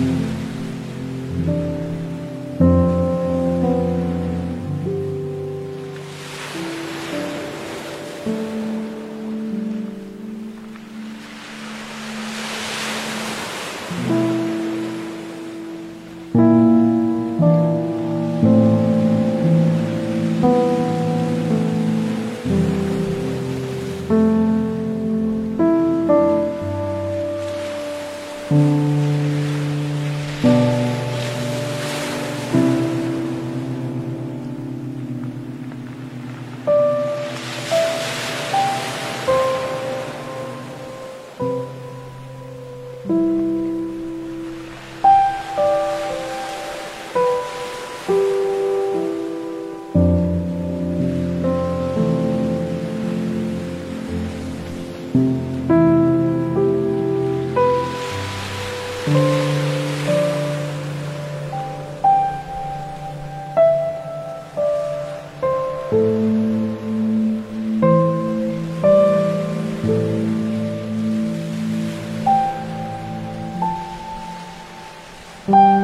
Música thank you.